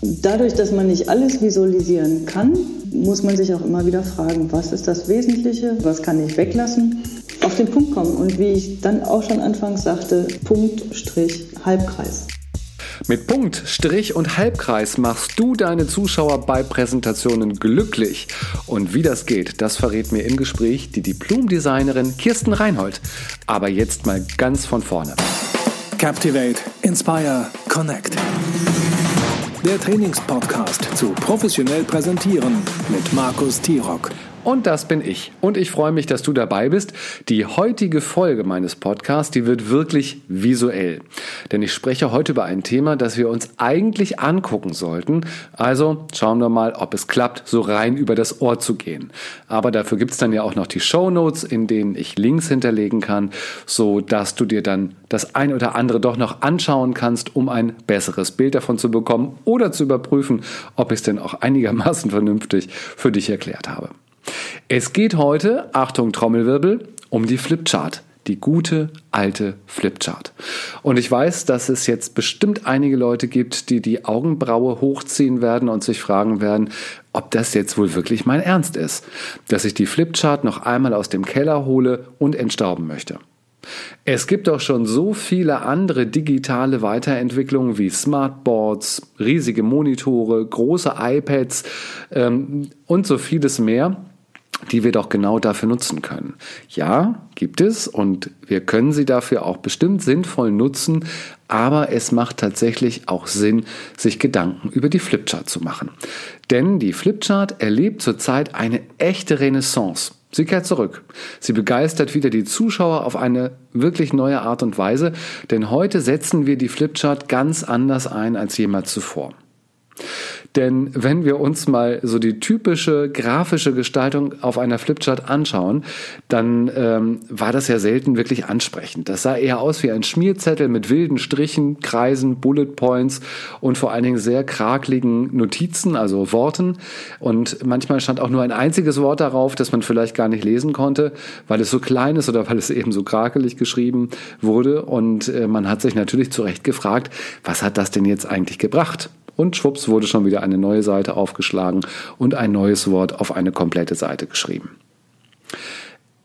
Dadurch, dass man nicht alles visualisieren kann, muss man sich auch immer wieder fragen, was ist das Wesentliche, was kann ich weglassen, auf den Punkt kommen und wie ich dann auch schon anfangs sagte, Punkt, Strich, Halbkreis. Mit Punkt, Strich und Halbkreis machst du deine Zuschauer bei Präsentationen glücklich. Und wie das geht, das verrät mir im Gespräch die Diplom-Designerin Kirsten Reinhold. Aber jetzt mal ganz von vorne. Captivate, Inspire, Connect. Der Trainingspodcast zu professionell präsentieren mit Markus Tirock. Und das bin ich. Und ich freue mich, dass du dabei bist. Die heutige Folge meines Podcasts, die wird wirklich visuell. Denn ich spreche heute über ein Thema, das wir uns eigentlich angucken sollten. Also schauen wir mal, ob es klappt, so rein über das Ohr zu gehen. Aber dafür gibt es dann ja auch noch die Show Notes, in denen ich Links hinterlegen kann, so dass du dir dann das ein oder andere doch noch anschauen kannst, um ein besseres Bild davon zu bekommen oder zu überprüfen, ob ich es denn auch einigermaßen vernünftig für dich erklärt habe. Es geht heute, Achtung Trommelwirbel, um die Flipchart. Die gute alte Flipchart. Und ich weiß, dass es jetzt bestimmt einige Leute gibt, die die Augenbraue hochziehen werden und sich fragen werden, ob das jetzt wohl wirklich mein Ernst ist, dass ich die Flipchart noch einmal aus dem Keller hole und entstauben möchte. Es gibt doch schon so viele andere digitale Weiterentwicklungen wie Smartboards, riesige Monitore, große iPads ähm, und so vieles mehr die wir doch genau dafür nutzen können. Ja, gibt es und wir können sie dafür auch bestimmt sinnvoll nutzen, aber es macht tatsächlich auch Sinn, sich Gedanken über die Flipchart zu machen. Denn die Flipchart erlebt zurzeit eine echte Renaissance. Sie kehrt zurück. Sie begeistert wieder die Zuschauer auf eine wirklich neue Art und Weise, denn heute setzen wir die Flipchart ganz anders ein als jemals zuvor. Denn wenn wir uns mal so die typische grafische Gestaltung auf einer Flipchart anschauen, dann ähm, war das ja selten wirklich ansprechend. Das sah eher aus wie ein Schmierzettel mit wilden Strichen, Kreisen, Bullet Points und vor allen Dingen sehr krakeligen Notizen, also Worten. Und manchmal stand auch nur ein einziges Wort darauf, das man vielleicht gar nicht lesen konnte, weil es so klein ist oder weil es eben so krakelig geschrieben wurde. Und äh, man hat sich natürlich zu Recht gefragt, was hat das denn jetzt eigentlich gebracht? Und schwupps wurde schon wieder eine neue Seite aufgeschlagen und ein neues Wort auf eine komplette Seite geschrieben.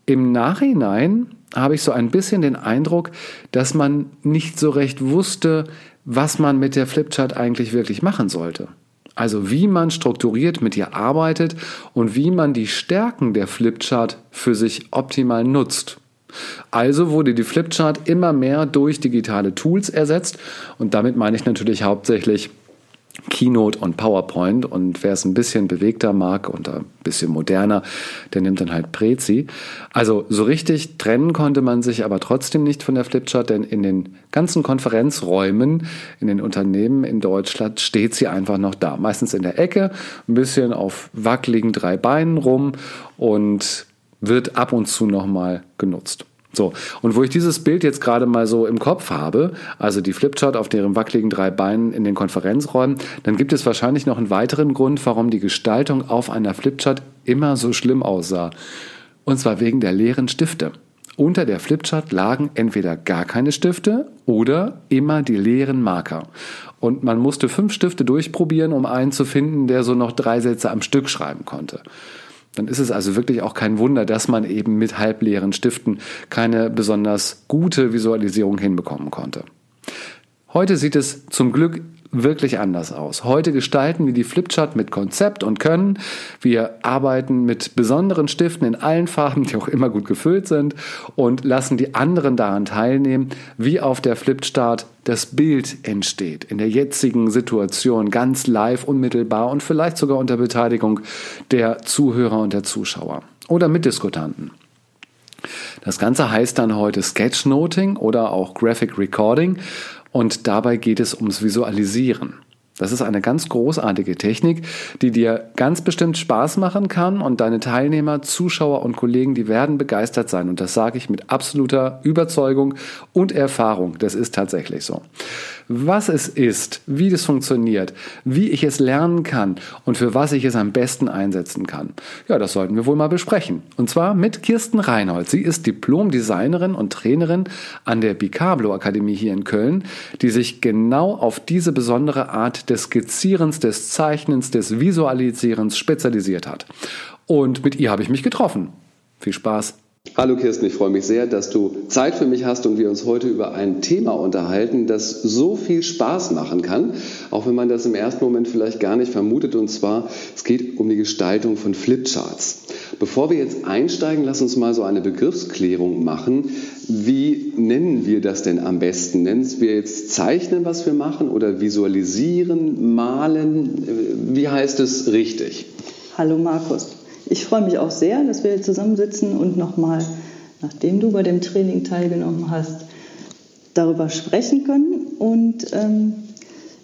Im Nachhinein habe ich so ein bisschen den Eindruck, dass man nicht so recht wusste, was man mit der Flipchart eigentlich wirklich machen sollte. Also wie man strukturiert mit ihr arbeitet und wie man die Stärken der Flipchart für sich optimal nutzt. Also wurde die Flipchart immer mehr durch digitale Tools ersetzt und damit meine ich natürlich hauptsächlich Keynote und PowerPoint und wer es ein bisschen bewegter mag und ein bisschen moderner, der nimmt dann halt Prezi. Also so richtig trennen konnte man sich aber trotzdem nicht von der Flipchart, denn in den ganzen Konferenzräumen in den Unternehmen in Deutschland steht sie einfach noch da. Meistens in der Ecke, ein bisschen auf wackeligen drei Beinen rum und wird ab und zu nochmal genutzt. So, und wo ich dieses Bild jetzt gerade mal so im Kopf habe, also die Flipchart auf deren wackeligen drei Beinen in den Konferenzräumen, dann gibt es wahrscheinlich noch einen weiteren Grund, warum die Gestaltung auf einer Flipchart immer so schlimm aussah. Und zwar wegen der leeren Stifte. Unter der Flipchart lagen entweder gar keine Stifte oder immer die leeren Marker. Und man musste fünf Stifte durchprobieren, um einen zu finden, der so noch drei Sätze am Stück schreiben konnte dann ist es also wirklich auch kein Wunder, dass man eben mit halbleeren Stiften keine besonders gute Visualisierung hinbekommen konnte. Heute sieht es zum Glück wirklich anders aus. Heute gestalten wir die Flipchart mit Konzept und Können. Wir arbeiten mit besonderen Stiften in allen Farben, die auch immer gut gefüllt sind und lassen die anderen daran teilnehmen, wie auf der Flipchart das Bild entsteht. In der jetzigen Situation ganz live, unmittelbar und vielleicht sogar unter Beteiligung der Zuhörer und der Zuschauer oder Mitdiskutanten. Das Ganze heißt dann heute Sketchnoting oder auch Graphic Recording und dabei geht es ums Visualisieren. Das ist eine ganz großartige Technik, die dir ganz bestimmt Spaß machen kann und deine Teilnehmer, Zuschauer und Kollegen, die werden begeistert sein. Und das sage ich mit absoluter Überzeugung und Erfahrung. Das ist tatsächlich so. Was es ist, wie das funktioniert, wie ich es lernen kann und für was ich es am besten einsetzen kann. Ja, das sollten wir wohl mal besprechen. Und zwar mit Kirsten Reinhold. Sie ist Diplom-Designerin und Trainerin an der Bicablo Akademie hier in Köln, die sich genau auf diese besondere Art des Skizzierens, des Zeichnens, des Visualisierens spezialisiert hat. Und mit ihr habe ich mich getroffen. Viel Spaß! Hallo Kirsten, ich freue mich sehr, dass du Zeit für mich hast und wir uns heute über ein Thema unterhalten, das so viel Spaß machen kann, auch wenn man das im ersten Moment vielleicht gar nicht vermutet. Und zwar, es geht um die Gestaltung von Flipcharts. Bevor wir jetzt einsteigen, lass uns mal so eine Begriffsklärung machen. Wie nennen wir das denn am besten? Nennen wir jetzt Zeichnen, was wir machen, oder visualisieren, malen? Wie heißt es richtig? Hallo Markus. Ich freue mich auch sehr, dass wir hier zusammensitzen und nochmal, nachdem du bei dem Training teilgenommen hast, darüber sprechen können. Und ähm,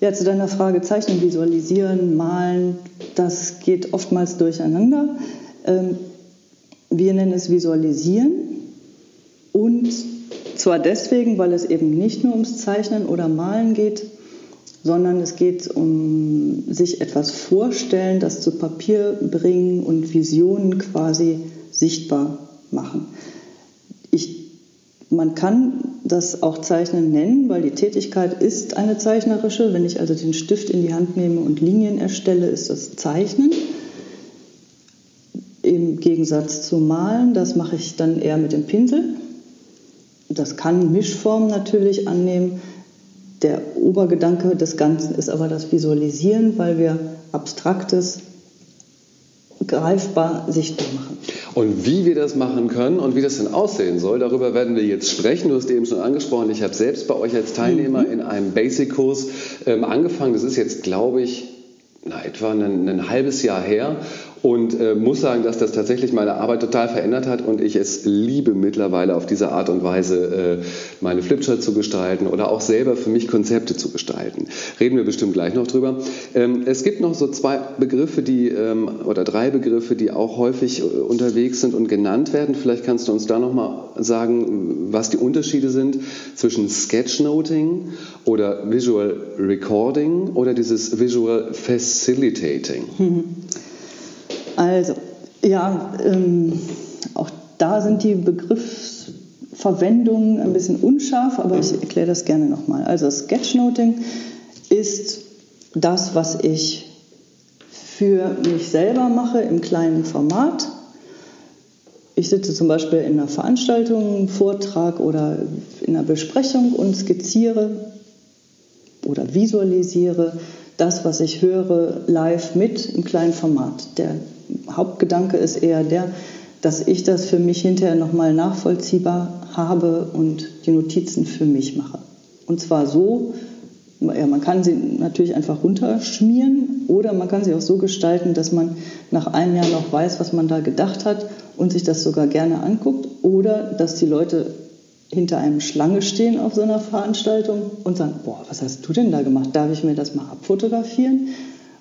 ja, zu deiner Frage Zeichnen, Visualisieren, Malen, das geht oftmals durcheinander. Ähm, wir nennen es Visualisieren und zwar deswegen, weil es eben nicht nur ums Zeichnen oder Malen geht, sondern es geht um sich etwas vorstellen, das zu Papier bringen und Visionen quasi sichtbar machen. Ich, man kann das auch Zeichnen nennen, weil die Tätigkeit ist eine zeichnerische. Wenn ich also den Stift in die Hand nehme und Linien erstelle, ist das Zeichnen. Im Gegensatz zu Malen, das mache ich dann eher mit dem Pinsel. Das kann Mischformen natürlich annehmen. Der Obergedanke des Ganzen ist aber das Visualisieren, weil wir Abstraktes greifbar sichtbar machen. Und wie wir das machen können und wie das denn aussehen soll, darüber werden wir jetzt sprechen. Du hast eben schon angesprochen, ich habe selbst bei euch als Teilnehmer mhm. in einem Basic-Kurs ähm, angefangen. Das ist jetzt, glaube ich, na, etwa ein, ein halbes Jahr her und äh, muss sagen, dass das tatsächlich meine Arbeit total verändert hat und ich es liebe mittlerweile auf diese Art und Weise äh, meine Flipchart zu gestalten oder auch selber für mich Konzepte zu gestalten. Reden wir bestimmt gleich noch drüber. Ähm, es gibt noch so zwei Begriffe, die ähm, oder drei Begriffe, die auch häufig äh, unterwegs sind und genannt werden. Vielleicht kannst du uns da noch mal sagen, was die Unterschiede sind zwischen Sketchnoting oder Visual Recording oder dieses Visual Facilitating. Mhm. Also, ja, ähm, auch da sind die Begriffsverwendungen ein bisschen unscharf, aber ich erkläre das gerne nochmal. Also Sketchnoting ist das, was ich für mich selber mache im kleinen Format. Ich sitze zum Beispiel in einer Veranstaltung, Vortrag oder in einer Besprechung und skizziere oder visualisiere das, was ich höre, live mit im kleinen Format. Der Hauptgedanke ist eher der, dass ich das für mich hinterher nochmal nachvollziehbar habe und die Notizen für mich mache. Und zwar so, ja, man kann sie natürlich einfach runterschmieren oder man kann sie auch so gestalten, dass man nach einem Jahr noch weiß, was man da gedacht hat und sich das sogar gerne anguckt oder dass die Leute hinter einem Schlange stehen auf so einer Veranstaltung und sagen, boah, was hast du denn da gemacht? Darf ich mir das mal abfotografieren?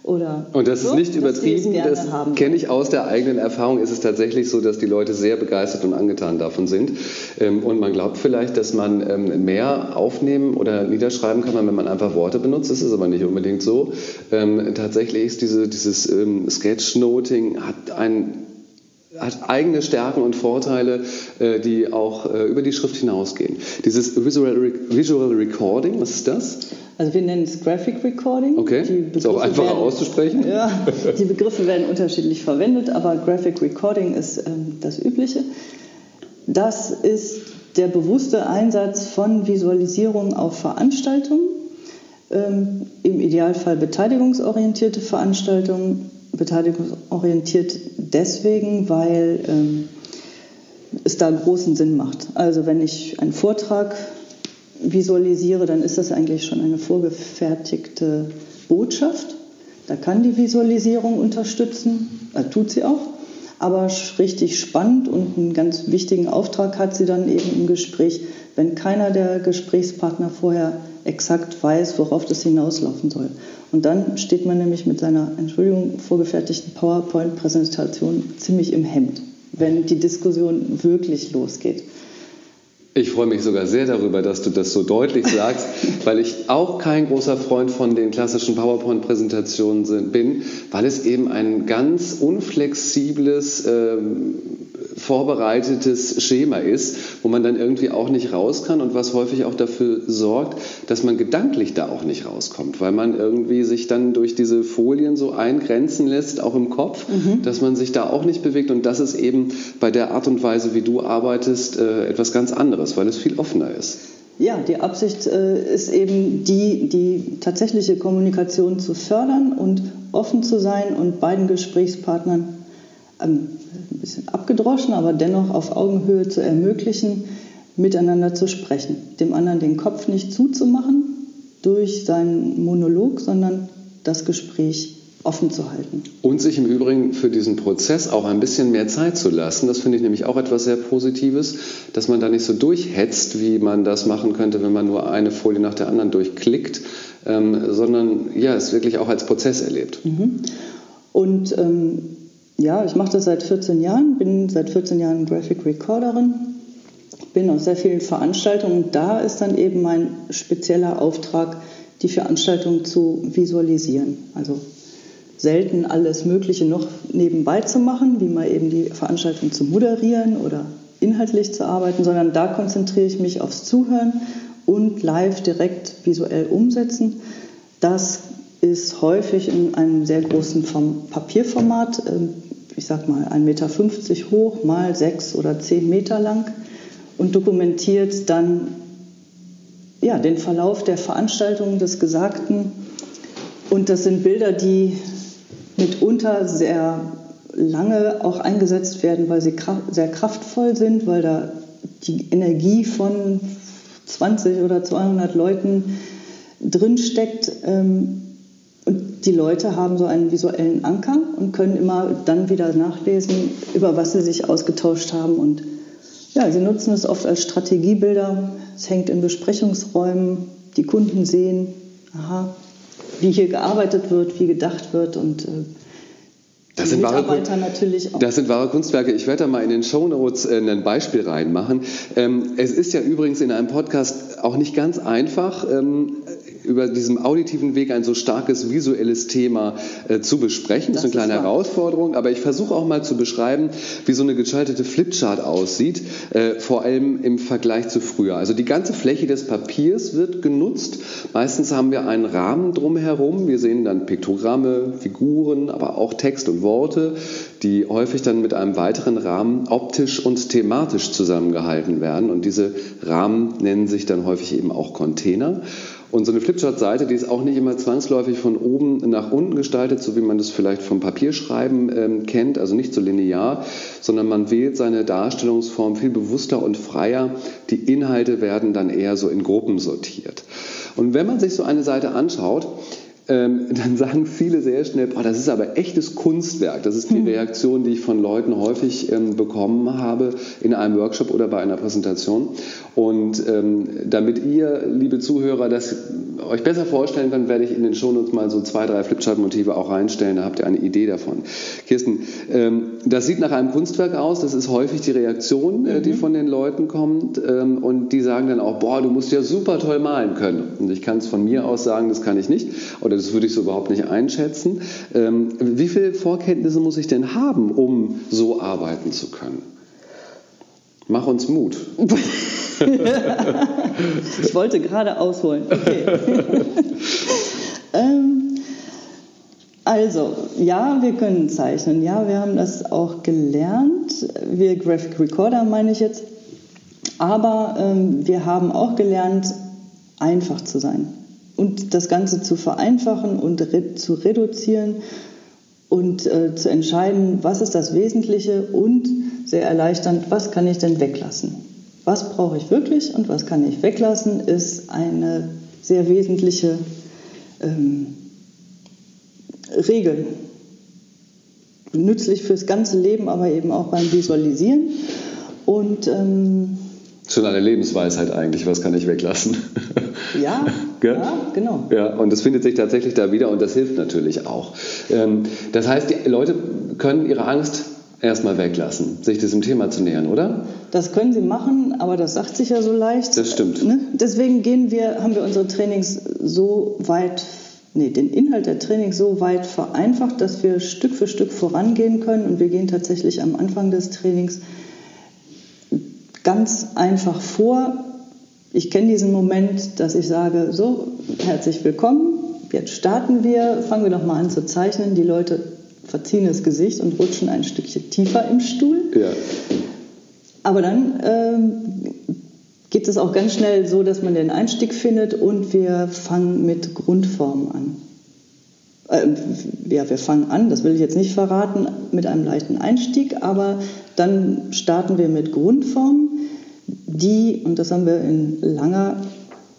Oder und das so, ist nicht übertrieben, das kenne ich aus der eigenen Erfahrung. Ist es tatsächlich so, dass die Leute sehr begeistert und angetan davon sind. Ähm, und man glaubt vielleicht, dass man ähm, mehr aufnehmen oder niederschreiben kann, wenn man einfach Worte benutzt. Das ist aber nicht unbedingt so. Ähm, tatsächlich ist diese, dieses Sketchnoting hat ein hat eigene Stärken und Vorteile, äh, die auch äh, über die Schrift hinausgehen. Dieses Visual, Visual Recording, was ist das? Also wir nennen es Graphic Recording. Okay, ist auch einfacher werden, auszusprechen. Ja, die Begriffe werden unterschiedlich verwendet, aber Graphic Recording ist ähm, das Übliche. Das ist der bewusste Einsatz von Visualisierung auf Veranstaltungen, ähm, im Idealfall beteiligungsorientierte Veranstaltungen, beteiligungsorientiert deswegen, weil ähm, es da großen Sinn macht. Also wenn ich einen Vortrag visualisiere, dann ist das eigentlich schon eine vorgefertigte Botschaft. Da kann die Visualisierung unterstützen, äh, tut sie auch. Aber richtig spannend und einen ganz wichtigen Auftrag hat sie dann eben im Gespräch, wenn keiner der Gesprächspartner vorher exakt weiß, worauf das hinauslaufen soll. Und dann steht man nämlich mit seiner, Entschuldigung, vorgefertigten PowerPoint-Präsentation ziemlich im Hemd, wenn die Diskussion wirklich losgeht. Ich freue mich sogar sehr darüber, dass du das so deutlich sagst, weil ich auch kein großer Freund von den klassischen PowerPoint-Präsentationen bin, weil es eben ein ganz unflexibles ähm, vorbereitetes Schema ist, wo man dann irgendwie auch nicht raus kann und was häufig auch dafür sorgt, dass man gedanklich da auch nicht rauskommt, weil man irgendwie sich dann durch diese Folien so eingrenzen lässt, auch im Kopf, mhm. dass man sich da auch nicht bewegt und das ist eben bei der Art und Weise, wie du arbeitest, äh, etwas ganz anderes, weil es viel offener ist. Ja, die Absicht äh, ist eben die, die tatsächliche Kommunikation zu fördern und offen zu sein und beiden Gesprächspartnern ein bisschen abgedroschen, aber dennoch auf Augenhöhe zu ermöglichen, miteinander zu sprechen. Dem anderen den Kopf nicht zuzumachen durch seinen Monolog, sondern das Gespräch offen zu halten. Und sich im Übrigen für diesen Prozess auch ein bisschen mehr Zeit zu lassen. Das finde ich nämlich auch etwas sehr Positives, dass man da nicht so durchhetzt, wie man das machen könnte, wenn man nur eine Folie nach der anderen durchklickt, ähm, sondern ja, es wirklich auch als Prozess erlebt. Mhm. Und ähm, ja, ich mache das seit 14 Jahren, bin seit 14 Jahren Graphic Recorderin, bin auf sehr vielen Veranstaltungen da ist dann eben mein spezieller Auftrag, die Veranstaltung zu visualisieren. Also selten alles Mögliche noch nebenbei zu machen, wie mal eben die Veranstaltung zu moderieren oder inhaltlich zu arbeiten, sondern da konzentriere ich mich aufs Zuhören und live direkt visuell umsetzen. Das ist häufig in einem sehr großen Papierformat, ähm, ich sag mal 1,50 Meter hoch, mal 6 oder 10 Meter lang und dokumentiert dann ja, den Verlauf der Veranstaltung, des Gesagten. Und das sind Bilder, die mitunter sehr lange auch eingesetzt werden, weil sie sehr kraftvoll sind, weil da die Energie von 20 oder 200 Leuten drinsteckt. Ähm, und die Leute haben so einen visuellen Anker und können immer dann wieder nachlesen, über was sie sich ausgetauscht haben. Und ja, sie nutzen es oft als Strategiebilder. Es hängt in Besprechungsräumen. Die Kunden sehen, aha, wie hier gearbeitet wird, wie gedacht wird und äh, das sind, wahre, das sind wahre Kunstwerke. Ich werde da mal in den Show Notes äh, ein Beispiel reinmachen. Ähm, es ist ja übrigens in einem Podcast auch nicht ganz einfach, ähm, über diesem auditiven Weg ein so starkes visuelles Thema äh, zu besprechen. Das, das ist eine kleine Herausforderung, aber ich versuche auch mal zu beschreiben, wie so eine geschaltete Flipchart aussieht, äh, vor allem im Vergleich zu früher. Also die ganze Fläche des Papiers wird genutzt. Meistens haben wir einen Rahmen drumherum. Wir sehen dann Piktogramme, Figuren, aber auch Text und Worte, die häufig dann mit einem weiteren Rahmen optisch und thematisch zusammengehalten werden. Und diese Rahmen nennen sich dann häufig eben auch Container. Und so eine Flipchart-Seite, die ist auch nicht immer zwangsläufig von oben nach unten gestaltet, so wie man das vielleicht vom Papierschreiben ähm, kennt, also nicht so linear, sondern man wählt seine Darstellungsform viel bewusster und freier. Die Inhalte werden dann eher so in Gruppen sortiert. Und wenn man sich so eine Seite anschaut, ähm, dann sagen viele sehr schnell, boah, das ist aber echtes Kunstwerk. Das ist die hm. Reaktion, die ich von Leuten häufig ähm, bekommen habe in einem Workshop oder bei einer Präsentation. Und ähm, damit ihr, liebe Zuhörer, das euch besser vorstellen könnt, werde ich in den Shownotes mal so zwei, drei Flipchart-Motive auch reinstellen. Da habt ihr eine Idee davon. Kirsten, ähm, das sieht nach einem Kunstwerk aus. Das ist häufig die Reaktion, äh, die mhm. von den Leuten kommt. Ähm, und die sagen dann auch, boah, du musst ja super toll malen können. Und ich kann es von mir aus sagen, das kann ich nicht. Oder das würde ich so überhaupt nicht einschätzen. Ähm, wie viele Vorkenntnisse muss ich denn haben, um so arbeiten zu können? Mach uns Mut. ich wollte gerade ausholen. Okay. ähm, also, ja, wir können zeichnen. Ja, wir haben das auch gelernt. Wir Graphic Recorder meine ich jetzt. Aber ähm, wir haben auch gelernt, einfach zu sein und das Ganze zu vereinfachen und re zu reduzieren und äh, zu entscheiden, was ist das Wesentliche und sehr erleichternd, was kann ich denn weglassen. Was brauche ich wirklich und was kann ich weglassen, ist eine sehr wesentliche ähm, Regel. Nützlich fürs ganze Leben, aber eben auch beim Visualisieren. Und ähm, Schon eine Lebensweisheit eigentlich, was kann ich weglassen? Ja, ja, genau. Ja, und das findet sich tatsächlich da wieder und das hilft natürlich auch. Ähm, das heißt, die Leute können ihre Angst erstmal weglassen, sich diesem Thema zu nähern, oder? Das können sie machen, aber das sagt sich ja so leicht. Das stimmt. Ne? Deswegen gehen wir, haben wir unsere Trainings so weit nee, den Inhalt der Trainings so weit vereinfacht, dass wir Stück für Stück vorangehen können. Und wir gehen tatsächlich am Anfang des Trainings ganz einfach vor. Ich kenne diesen Moment, dass ich sage, so, herzlich willkommen, jetzt starten wir, fangen wir doch mal an zu zeichnen. Die Leute verziehen das Gesicht und rutschen ein Stückchen tiefer im Stuhl. Ja. Aber dann ähm, geht es auch ganz schnell so, dass man den Einstieg findet und wir fangen mit Grundformen an. Äh, ja, wir fangen an, das will ich jetzt nicht verraten, mit einem leichten Einstieg, aber dann starten wir mit Grundformen, die, und das haben wir in langer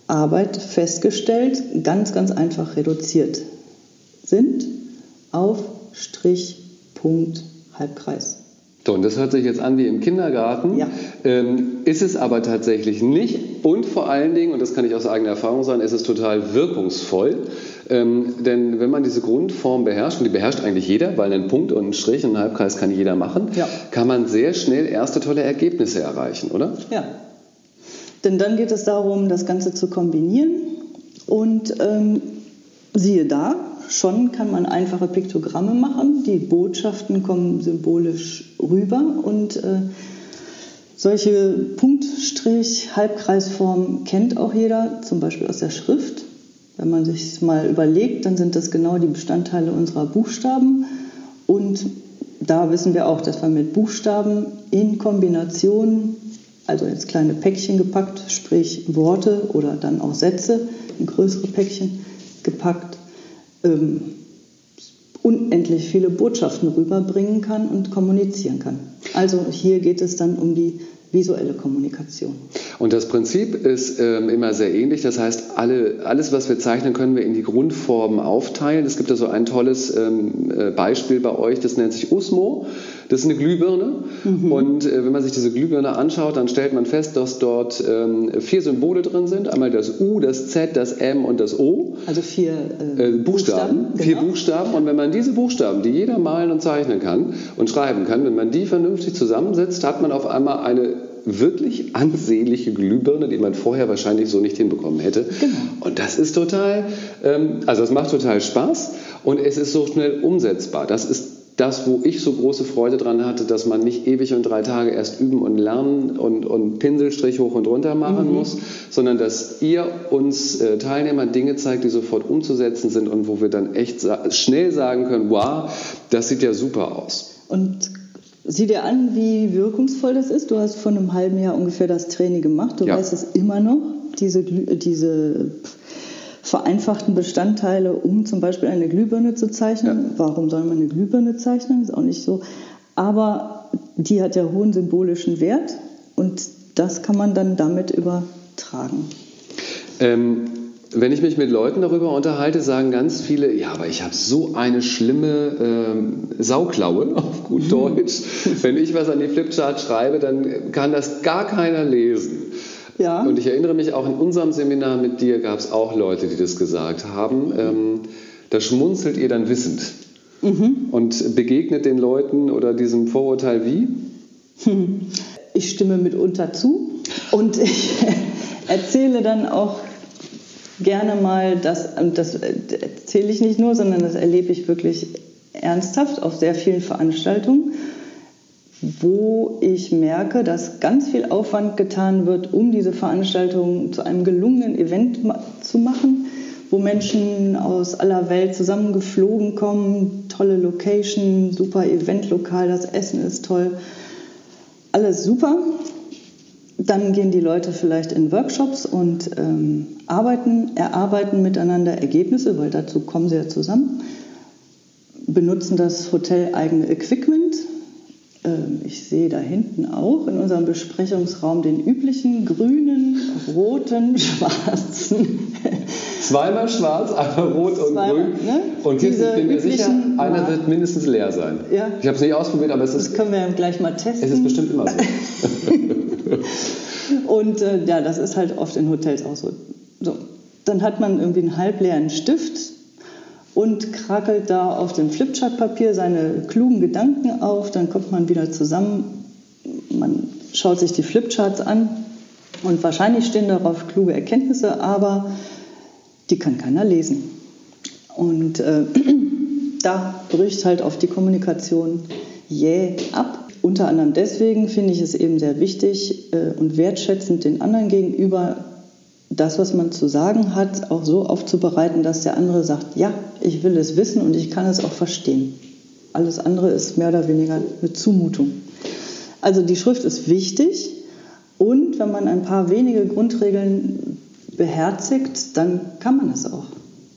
Arbeit festgestellt, ganz, ganz einfach reduziert sind auf Strich, Punkt, Halbkreis. So, und das hört sich jetzt an wie im Kindergarten. Ja. Ähm, ist es aber tatsächlich nicht. Und vor allen Dingen, und das kann ich aus eigener Erfahrung sagen, ist es total wirkungsvoll. Ähm, denn wenn man diese Grundform beherrscht, und die beherrscht eigentlich jeder, weil einen Punkt und einen Strich und einen Halbkreis kann jeder machen, Ja. kann man sehr schnell erste tolle Ergebnisse erreichen, oder? Ja. Denn dann geht es darum, das Ganze zu kombinieren. Und ähm, siehe da, schon kann man einfache Piktogramme machen. Die Botschaften kommen symbolisch rüber. Und äh, solche Punktstrich, Halbkreisformen kennt auch jeder, zum Beispiel aus der Schrift. Wenn man sich mal überlegt, dann sind das genau die Bestandteile unserer Buchstaben. Und da wissen wir auch, dass wir mit Buchstaben in Kombination, also ins kleine Päckchen gepackt, sprich Worte oder dann auch Sätze, in größere Päckchen gepackt, ähm, unendlich viele Botschaften rüberbringen kann und kommunizieren kann. Also hier geht es dann um die visuelle Kommunikation. Und das Prinzip ist ähm, immer sehr ähnlich. Das heißt, alle, alles, was wir zeichnen, können wir in die Grundformen aufteilen. Es gibt da so ein tolles ähm, äh, Beispiel bei euch, das nennt sich Usmo. Das ist eine Glühbirne. Und äh, wenn man sich diese Glühbirne anschaut, dann stellt man fest, dass dort ähm, vier Symbole drin sind. Einmal das U, das Z, das M und das O. Also vier äh, Äh, Buchstaben, vier genau. Buchstaben. Und wenn man diese Buchstaben, die jeder malen und zeichnen kann und schreiben kann, wenn man die vernünftig zusammensetzt, hat man auf einmal eine wirklich ansehnliche Glühbirne, die man vorher wahrscheinlich so nicht hinbekommen hätte. Genau. Und das ist total, ähm, also es macht total Spaß und es ist so schnell umsetzbar. Das ist das, wo ich so große Freude dran hatte, dass man nicht ewig und drei Tage erst üben und lernen und, und Pinselstrich hoch und runter machen muss, sondern dass ihr uns äh, Teilnehmern Dinge zeigt, die sofort umzusetzen sind und wo wir dann echt sa schnell sagen können, wow, das sieht ja super aus. Und sieh dir an, wie wirkungsvoll das ist. Du hast vor einem halben Jahr ungefähr das Training gemacht. Du Ja. weißt es immer noch, diese, diese vereinfachten Bestandteile, um zum Beispiel eine Glühbirne zu zeichnen. Warum soll man eine Glühbirne zeichnen? Ist auch nicht so. Aber die hat ja hohen symbolischen Wert und das kann man dann damit übertragen. Ähm, wenn ich mich mit Leuten darüber unterhalte, sagen ganz viele, ja, aber ich habe so eine schlimme ähm, Sauklaue, auf gut Deutsch. Wenn ich was an die Flipchart schreibe, dann kann das gar keiner lesen. Ja. Und ich erinnere mich auch in unserem Seminar mit dir gab es auch Leute, die das gesagt haben. Ähm, da schmunzelt ihr dann wissend und begegnet den Leuten oder diesem Vorurteil wie? Ich stimme mitunter zu und ich erzähle dann auch gerne mal, dass, und das erzähle ich nicht nur, sondern das erlebe ich wirklich ernsthaft auf sehr vielen Veranstaltungen, wo ich merke, dass ganz viel Aufwand getan wird, um diese Veranstaltung zu einem gelungenen Event zu machen, wo Menschen aus aller Welt zusammengeflogen kommen, tolle Location, super Eventlokal, das Essen ist toll, alles super. Dann gehen die Leute vielleicht in Workshops und ähm, arbeiten, erarbeiten miteinander Ergebnisse, weil dazu kommen sie ja zusammen, benutzen das hoteleigene Equipment. Ähm, ich sehe da hinten auch in unserem Besprechungsraum den üblichen grünen, roten, schwarzen. Zweimal schwarz, einmal rot und Zweimal, grün. ne? Und jetzt Diese bin ich mir sicher, einer wird mindestens leer sein. Ja. Ich habe es nicht ausprobiert, aber es Das ist, können wir gleich mal testen. es ist bestimmt immer so. Und äh, ja, das ist halt oft in Hotels auch so. so. Dann hat man irgendwie einen halbleeren Stift und krackelt da auf dem Flipchart-Papier seine klugen Gedanken auf. Dann kommt man wieder zusammen, man schaut sich die Flipcharts an und wahrscheinlich stehen darauf kluge Erkenntnisse, aber die kann keiner lesen. Und äh, da bricht halt auf die Kommunikation jäh ab. Unter anderem deswegen finde ich es eben sehr wichtig äh, und wertschätzend den anderen gegenüber, das, was man zu sagen hat, auch so aufzubereiten, dass der andere sagt, ja, ich will es wissen und ich kann es auch verstehen. Alles andere ist mehr oder weniger eine Zumutung. Also die Schrift ist wichtig und wenn man ein paar wenige Grundregeln beherzigt, dann kann man es auch.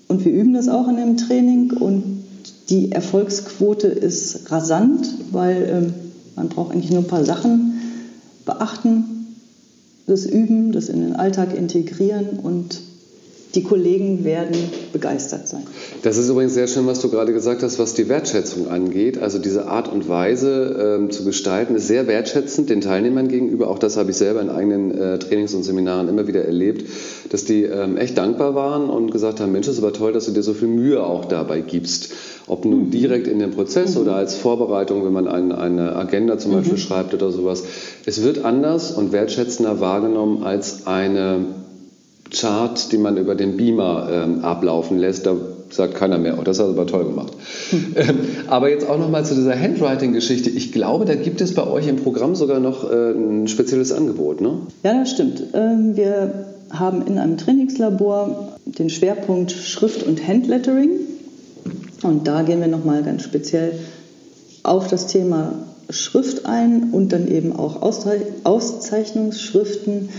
Und wir üben das auch in dem Training und die Erfolgsquote ist rasant, weil ähm, man braucht eigentlich nur ein paar Sachen beachten, das üben, das in den Alltag integrieren und die Kollegen werden begeistert sein. Das ist übrigens sehr schön, was du gerade gesagt hast, was die Wertschätzung angeht. Also diese Art und Weise ähm, zu gestalten ist sehr wertschätzend den Teilnehmern gegenüber. Auch das habe ich selber in eigenen äh, Trainings und Seminaren immer wieder erlebt, dass die ähm, echt dankbar waren und gesagt haben, Mensch, es ist aber toll, dass du dir so viel Mühe auch dabei gibst. Ob nun mhm. direkt in den Prozess mhm. oder als Vorbereitung, wenn man ein, eine Agenda zum Beispiel mhm. schreibt oder sowas. Es wird anders und wertschätzender wahrgenommen als eine Chart, die man über den Beamer ähm, ablaufen lässt. Da sagt keiner mehr, oh, das hast du aber toll gemacht. Hm. Ähm, aber jetzt auch nochmal zu dieser Handwriting-Geschichte. Ich glaube, da gibt es bei euch im Programm sogar noch äh, ein spezielles Angebot, ne? Ja, das stimmt. Ähm, wir haben in einem Trainingslabor den Schwerpunkt Schrift- und Handlettering. Und da gehen wir nochmal ganz speziell auf das Thema Schrift ein und dann eben auch Auszeichnungsschriften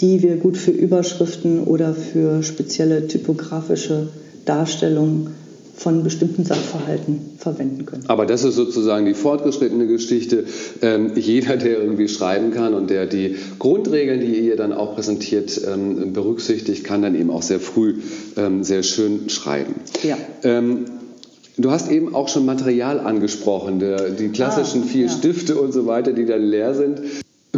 die wir gut für Überschriften oder für spezielle typografische Darstellungen von bestimmten Sachverhalten verwenden können. Aber das ist sozusagen die fortgeschrittene Geschichte. Ähm, jeder, der irgendwie schreiben kann und der die Grundregeln, die ihr dann auch präsentiert, ähm, berücksichtigt, kann dann eben auch sehr früh ähm, sehr schön schreiben. Ja. Ähm, Du hast eben auch schon Material angesprochen, der, die klassischen ah, vier ja. Stifte und so weiter, die dann leer sind.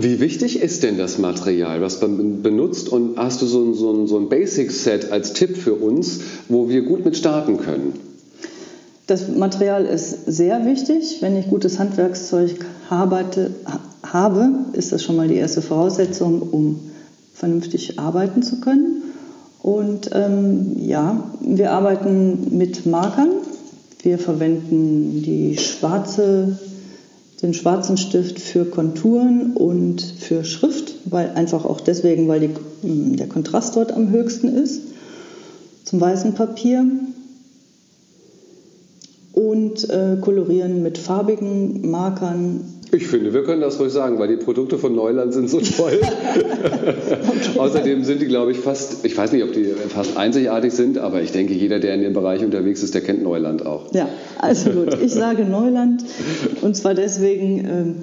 Wie wichtig ist denn das Material, was man benutzt? Und hast du so ein, so ein, so ein Basic-Set als Tipp für uns, wo wir gut mit starten können? Das Material ist sehr wichtig. Wenn ich gutes Handwerkszeug arbeite, habe, ist das schon mal die erste Voraussetzung, um vernünftig arbeiten zu können. Und ähm, ja, wir arbeiten mit Markern. Wir verwenden die schwarze den schwarzen Stift für Konturen und für Schrift, weil einfach auch deswegen, weil die, hm, der Kontrast dort am höchsten ist, zum weißen Papier. Und äh, kolorieren mit farbigen Markern ich finde, wir können das ruhig sagen, weil die Produkte von Neuland sind so toll. okay. Außerdem sind die, glaube ich, fast, ich weiß nicht, ob die fast einzigartig sind, aber ich denke, jeder, der in dem Bereich unterwegs ist, der kennt Neuland auch. Ja, also gut. Ich sage Neuland und zwar deswegen, ähm,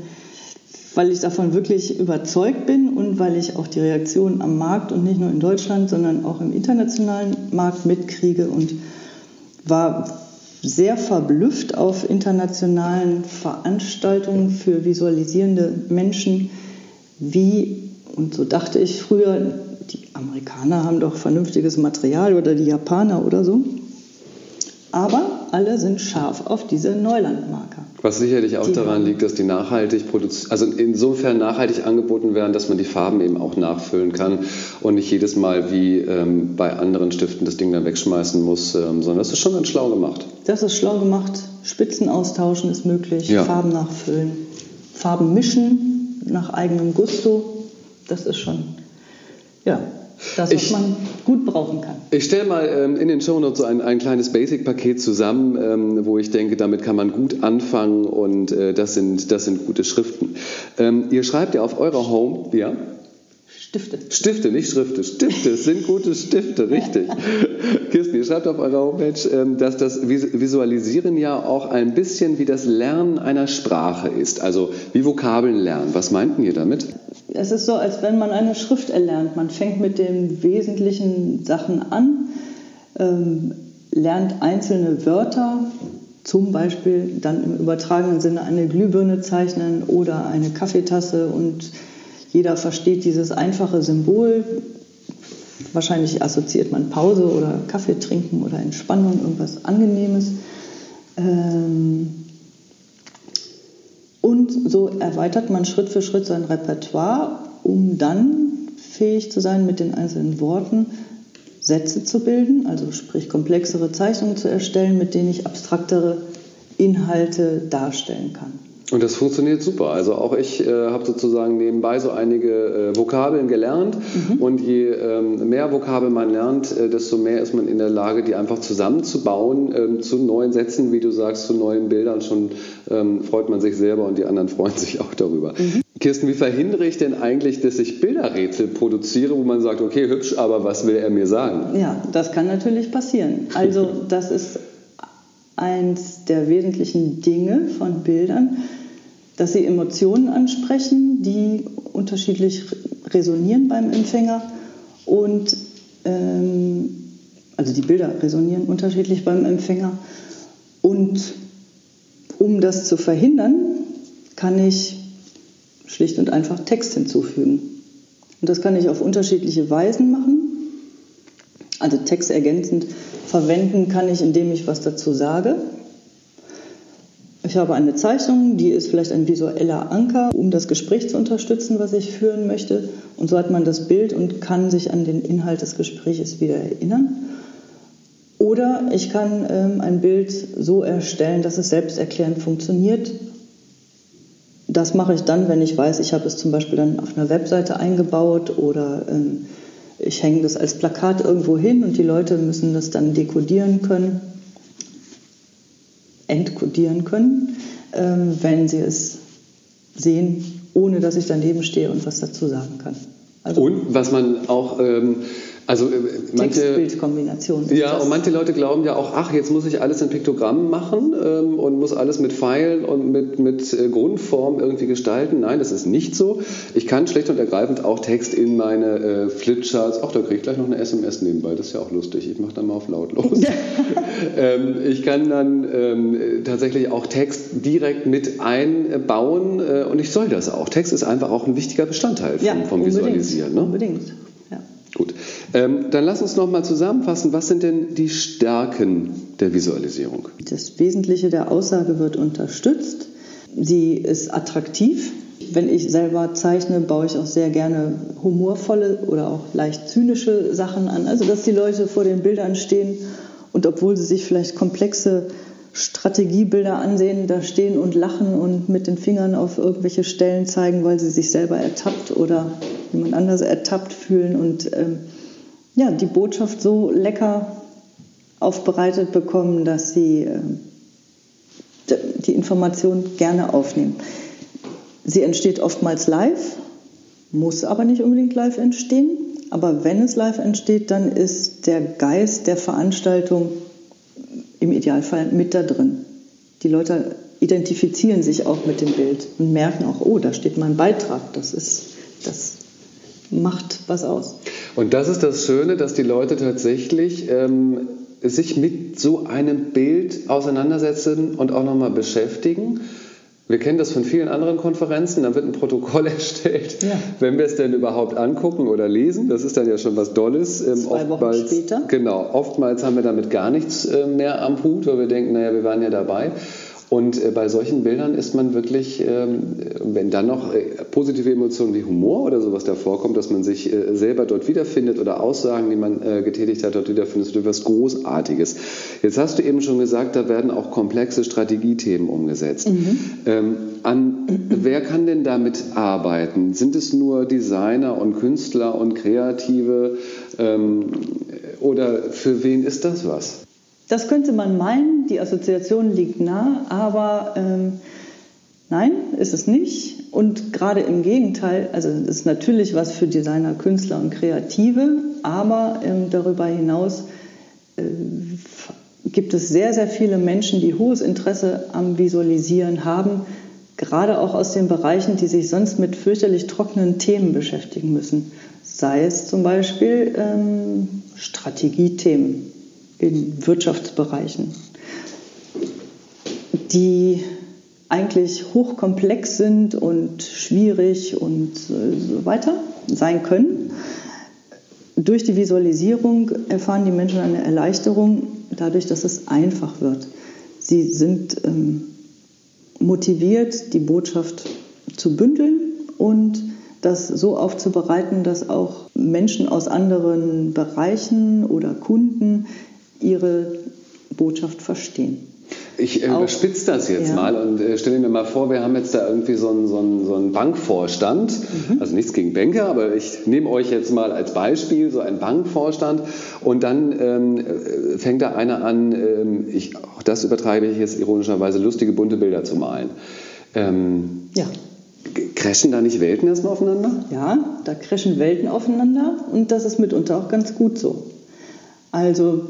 weil ich davon wirklich überzeugt bin und weil ich auch die Reaktion am Markt und nicht nur in Deutschland, sondern auch im internationalen Markt mitkriege und war sehr verblüfft auf internationalen Veranstaltungen für visualisierende Menschen, wie, und so dachte ich früher, die Amerikaner haben doch vernünftiges Material oder die Japaner oder so. Aber alle sind scharf auf diese Neulandmarker. Was sicherlich auch die daran liegt, dass die nachhaltig produziert, also insofern nachhaltig angeboten werden, dass man die Farben eben auch nachfüllen kann und nicht jedes Mal wie ähm, bei anderen Stiften das Ding dann wegschmeißen muss, ähm, sondern das ist schon ganz schlau gemacht. Das ist schlau gemacht. Spitzen austauschen ist möglich, ja. Farben nachfüllen, Farben mischen nach eigenem Gusto. Das ist schon, ja, das, was ich, man gut brauchen kann. Ich stelle mal ähm, in den Show Notes so ein, ein kleines Basic-Paket zusammen, ähm, wo ich denke, damit kann man gut anfangen und äh, das, sind, das sind gute Schriften. Ähm, ihr schreibt ja auf eurer Home, ja? Stifte. Stifte, nicht Schrifte. Stifte sind gute Stifte, richtig. Kirsten, ihr schreibt auf eurer Homepage, ähm, dass das Visualisieren ja auch ein bisschen wie das Lernen einer Sprache ist. Also wie Vokabeln lernen. Was meinten ihr damit? Es ist so, als wenn man eine Schrift erlernt. Man fängt mit den wesentlichen Sachen an, ähm, lernt einzelne Wörter, zum Beispiel dann im übertragenen Sinne eine Glühbirne zeichnen oder eine Kaffeetasse und jeder versteht dieses einfache Symbol. Wahrscheinlich assoziiert man Pause oder Kaffee trinken oder Entspannung, irgendwas Angenehmes. Ähm, und so erweitert man Schritt für Schritt sein Repertoire, um dann fähig zu sein, mit den einzelnen Worten Sätze zu bilden, also sprich komplexere Zeichnungen zu erstellen, mit denen ich abstraktere Inhalte darstellen kann. Und das funktioniert super. Also auch ich äh, habe sozusagen nebenbei so einige äh, Vokabeln gelernt. Mhm. Und je ähm, mehr Vokabeln man lernt, äh, desto mehr ist man in der Lage, die einfach zusammenzubauen ähm, zu neuen Sätzen, wie du sagst, zu neuen Bildern. Schon ähm, freut man sich selber und die anderen freuen sich auch darüber. Mhm. Kirsten, wie verhindere ich denn eigentlich, dass ich Bilderrätsel produziere, wo man sagt, okay, hübsch, aber was will er mir sagen? Ja, das kann natürlich passieren. Also das ist eins der wesentlichen Dinge von Bildern dass sie Emotionen ansprechen, die unterschiedlich resonieren beim Empfänger und ähm, also die Bilder resonieren unterschiedlich beim Empfänger und um das zu verhindern, kann ich schlicht und einfach Text hinzufügen. Und das kann ich auf unterschiedliche Weisen machen. Also Text ergänzend verwenden kann ich, indem ich was dazu sage. Ich habe eine Zeichnung, die ist vielleicht ein visueller Anker, um das Gespräch zu unterstützen, was ich führen möchte. Und so hat man das Bild und kann sich an den Inhalt des Gesprächs wieder erinnern. Oder ich kann ähm, ein Bild so erstellen, dass es selbsterklärend funktioniert. Das mache ich dann, wenn ich weiß, ich habe es zum Beispiel dann auf einer Webseite eingebaut oder ähm, ich hänge das als Plakat irgendwo hin und die Leute müssen das dann dekodieren können entkodieren können, ähm, wenn sie es sehen, ohne dass ich daneben stehe und was dazu sagen kann. Also und was man auch ähm, also äh, manche Textbildkombination. Ja, und manche Leute glauben ja auch, ach, jetzt muss ich alles in Piktogrammen machen ähm, und muss alles mit Pfeilen und mit, mit äh, Grundform irgendwie gestalten. Nein, das ist nicht so. Ich kann schlicht und ergreifend auch Text in meine äh, Flipcharts. Ach, da kriege ich gleich noch eine SMS nebenbei. Das ist ja auch lustig. Ich mache dann mal auf lautlos. ähm, ich kann dann ähm, tatsächlich auch Text direkt mit einbauen äh, und ich soll das auch. Text ist einfach auch ein wichtiger Bestandteil vom, ja, vom Visualisieren. Ne? Unbedingt. Gut, ähm, dann lass uns noch mal zusammenfassen. Was sind denn die Stärken der Visualisierung? Das Wesentliche der Aussage wird unterstützt. Sie ist attraktiv. Wenn ich selber zeichne, baue ich auch sehr gerne humorvolle oder auch leicht zynische Sachen an. Also, dass die Leute vor den Bildern stehen und obwohl sie sich vielleicht komplexe Strategiebilder ansehen, da stehen und lachen und mit den Fingern auf irgendwelche Stellen zeigen, weil sie sich selber ertappt oder jemand anders ertappt fühlen und ähm, ja, die Botschaft so lecker aufbereitet bekommen, dass sie äh, die Information gerne aufnehmen. Sie entsteht oftmals live, muss aber nicht unbedingt live entstehen. Aber wenn es live entsteht, dann ist der Geist der Veranstaltung im Idealfall mit da drin. Die Leute identifizieren sich auch mit dem Bild und merken auch, oh, da steht mein Beitrag. Das ist, das macht was aus. Und das ist das Schöne, dass die Leute tatsächlich ähm, sich mit so einem Bild auseinandersetzen und auch nochmal beschäftigen. Wir kennen das von vielen anderen Konferenzen, dann wird ein Protokoll erstellt, ja. wenn wir es denn überhaupt angucken oder lesen. Das ist dann ja schon was Dolles. Ähm, Zwei Wochen später. Genau, oftmals haben wir damit gar nichts äh, mehr am Hut, weil wir denken, naja, wir waren ja dabei. Und äh, bei solchen Bildern ist man wirklich, ähm, wenn dann noch äh, positive Emotionen wie Humor oder sowas davor kommt, dass man sich äh, selber dort wiederfindet oder Aussagen, die man getätigt hat, dort wiederfindet, ist etwas Großartiges. Jetzt hast du eben schon gesagt, da werden auch komplexe Strategiethemen umgesetzt. Mhm. Ähm, an, wer kann denn damit arbeiten? Sind es nur Designer und Künstler und Kreative? Ähm, oder für wen ist das was? Das könnte man meinen, die Assoziation liegt nah, aber ähm, nein, ist es nicht. Und gerade im Gegenteil, also es ist natürlich was für Designer, Künstler und Kreative, aber ähm, darüber hinaus äh, gibt es sehr, sehr viele Menschen, die hohes Interesse am Visualisieren haben, gerade auch aus den Bereichen, die sich sonst mit fürchterlich trockenen Themen beschäftigen müssen. Sei es zum Beispiel ähm, Strategiethemen in Wirtschaftsbereichen, die eigentlich hochkomplex sind und schwierig und so weiter sein können. Durch die Visualisierung erfahren die Menschen eine Erleichterung dadurch, dass es einfach wird. Sie sind ähm, motiviert, die Botschaft zu bündeln und das so aufzubereiten, dass auch Menschen aus anderen Bereichen oder Kunden ihre Botschaft verstehen. Ich äh, überspitze das jetzt ja. mal und äh, stelle mir mal vor, wir haben jetzt da irgendwie so einen, so einen, so einen Bankvorstand, mhm. also nichts gegen Banker, aber ich nehme euch jetzt mal als Beispiel so einen Bankvorstand und dann ähm, äh, fängt da einer an, ähm, ich, auch das übertreibe ich jetzt ironischerweise, lustige bunte Bilder zu malen. Ähm, ja. Crashen da nicht Welten erstmal aufeinander? Ja, da crashen Welten aufeinander und das ist mitunter auch ganz gut so. Also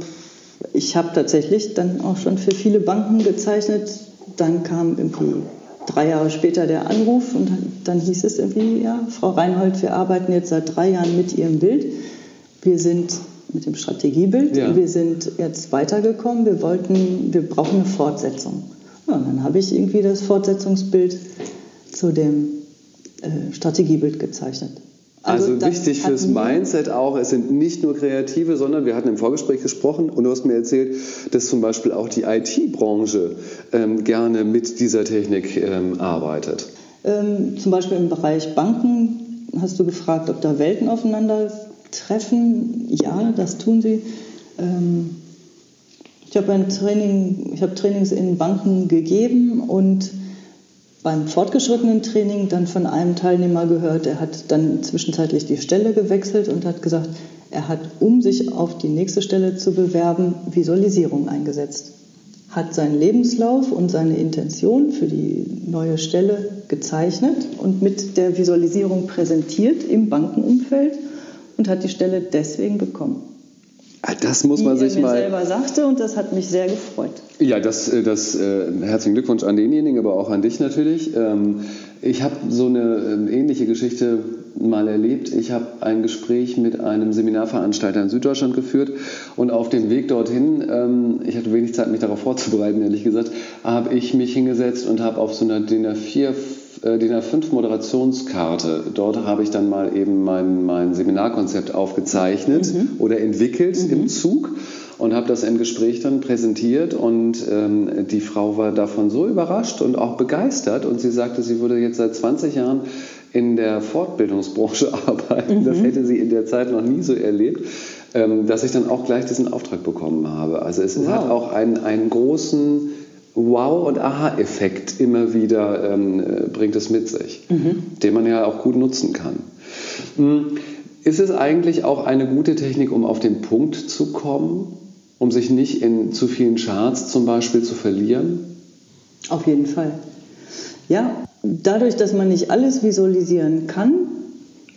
ich habe tatsächlich dann auch schon für viele Banken gezeichnet. Dann kam irgendwie drei Jahre später der Anruf und dann, hieß es irgendwie, ja, Frau Reinhold, wir arbeiten jetzt seit drei Jahren mit Ihrem Bild. Wir sind mit dem Strategiebild, ja. wir sind jetzt weitergekommen, wir wollten, wir brauchen eine Fortsetzung. Ja, und dann habe ich irgendwie das Fortsetzungsbild zu dem äh, Strategiebild gezeichnet. Also, also wichtig fürs Mindset auch, es sind nicht nur Kreative, sondern wir hatten im Vorgespräch gesprochen und du hast mir erzählt, dass zum Beispiel auch die IT-Branche ähm, gerne mit dieser Technik ähm, arbeitet. Ähm, zum Beispiel im Bereich Banken hast du gefragt, ob da Welten aufeinandertreffen. Ja, das tun sie. Ähm, ich habe ein Training, ich habe Trainings in Banken gegeben und beim fortgeschrittenen Training dann von einem Teilnehmer gehört, er hat dann zwischenzeitlich die Stelle gewechselt und hat gesagt, er hat, um sich auf die nächste Stelle zu bewerben, Visualisierung eingesetzt. Hat seinen Lebenslauf und seine Intention für die neue Stelle gezeichnet und mit der Visualisierung präsentiert im Bankenumfeld und hat die Stelle deswegen bekommen. Ah, das muss man sich mal. selber sagte und das hat mich sehr gefreut. Ja, das, äh, das äh, herzlichen Glückwunsch an denjenigen, aber auch an dich natürlich. Ähm, ich habe so eine äh, ähnliche Geschichte mal erlebt. Ich habe ein Gespräch mit einem Seminarveranstalter in Süddeutschland geführt und auf dem Weg dorthin, ähm, ich hatte wenig Zeit, mich darauf vorzubereiten, ehrlich gesagt, habe ich mich hingesetzt und habe auf so einer DIN A4 äh, DIN A5 Moderationskarte. Dort habe ich dann mal eben mein, mein Seminarkonzept aufgezeichnet mhm. oder entwickelt mhm. im Zug und habe das im Gespräch dann präsentiert und ähm, die Frau war davon so überrascht und auch begeistert und sie sagte, sie würde jetzt seit 20 Jahren in der Fortbildungsbranche arbeiten. Mhm. Das hätte sie in der Zeit noch nie so erlebt, ähm, dass ich dann auch gleich diesen Auftrag bekommen habe. Also es wow. hat auch einen, einen großen Wow- und Aha-Effekt immer wieder ähm, äh, bringt es mit sich, mhm. den man ja auch gut nutzen kann. Hm, ist es eigentlich auch eine gute Technik, um auf den Punkt zu kommen, um sich nicht in zu vielen Charts zum Beispiel zu verlieren? Auf jeden Fall. Ja, dadurch, dass man nicht alles visualisieren kann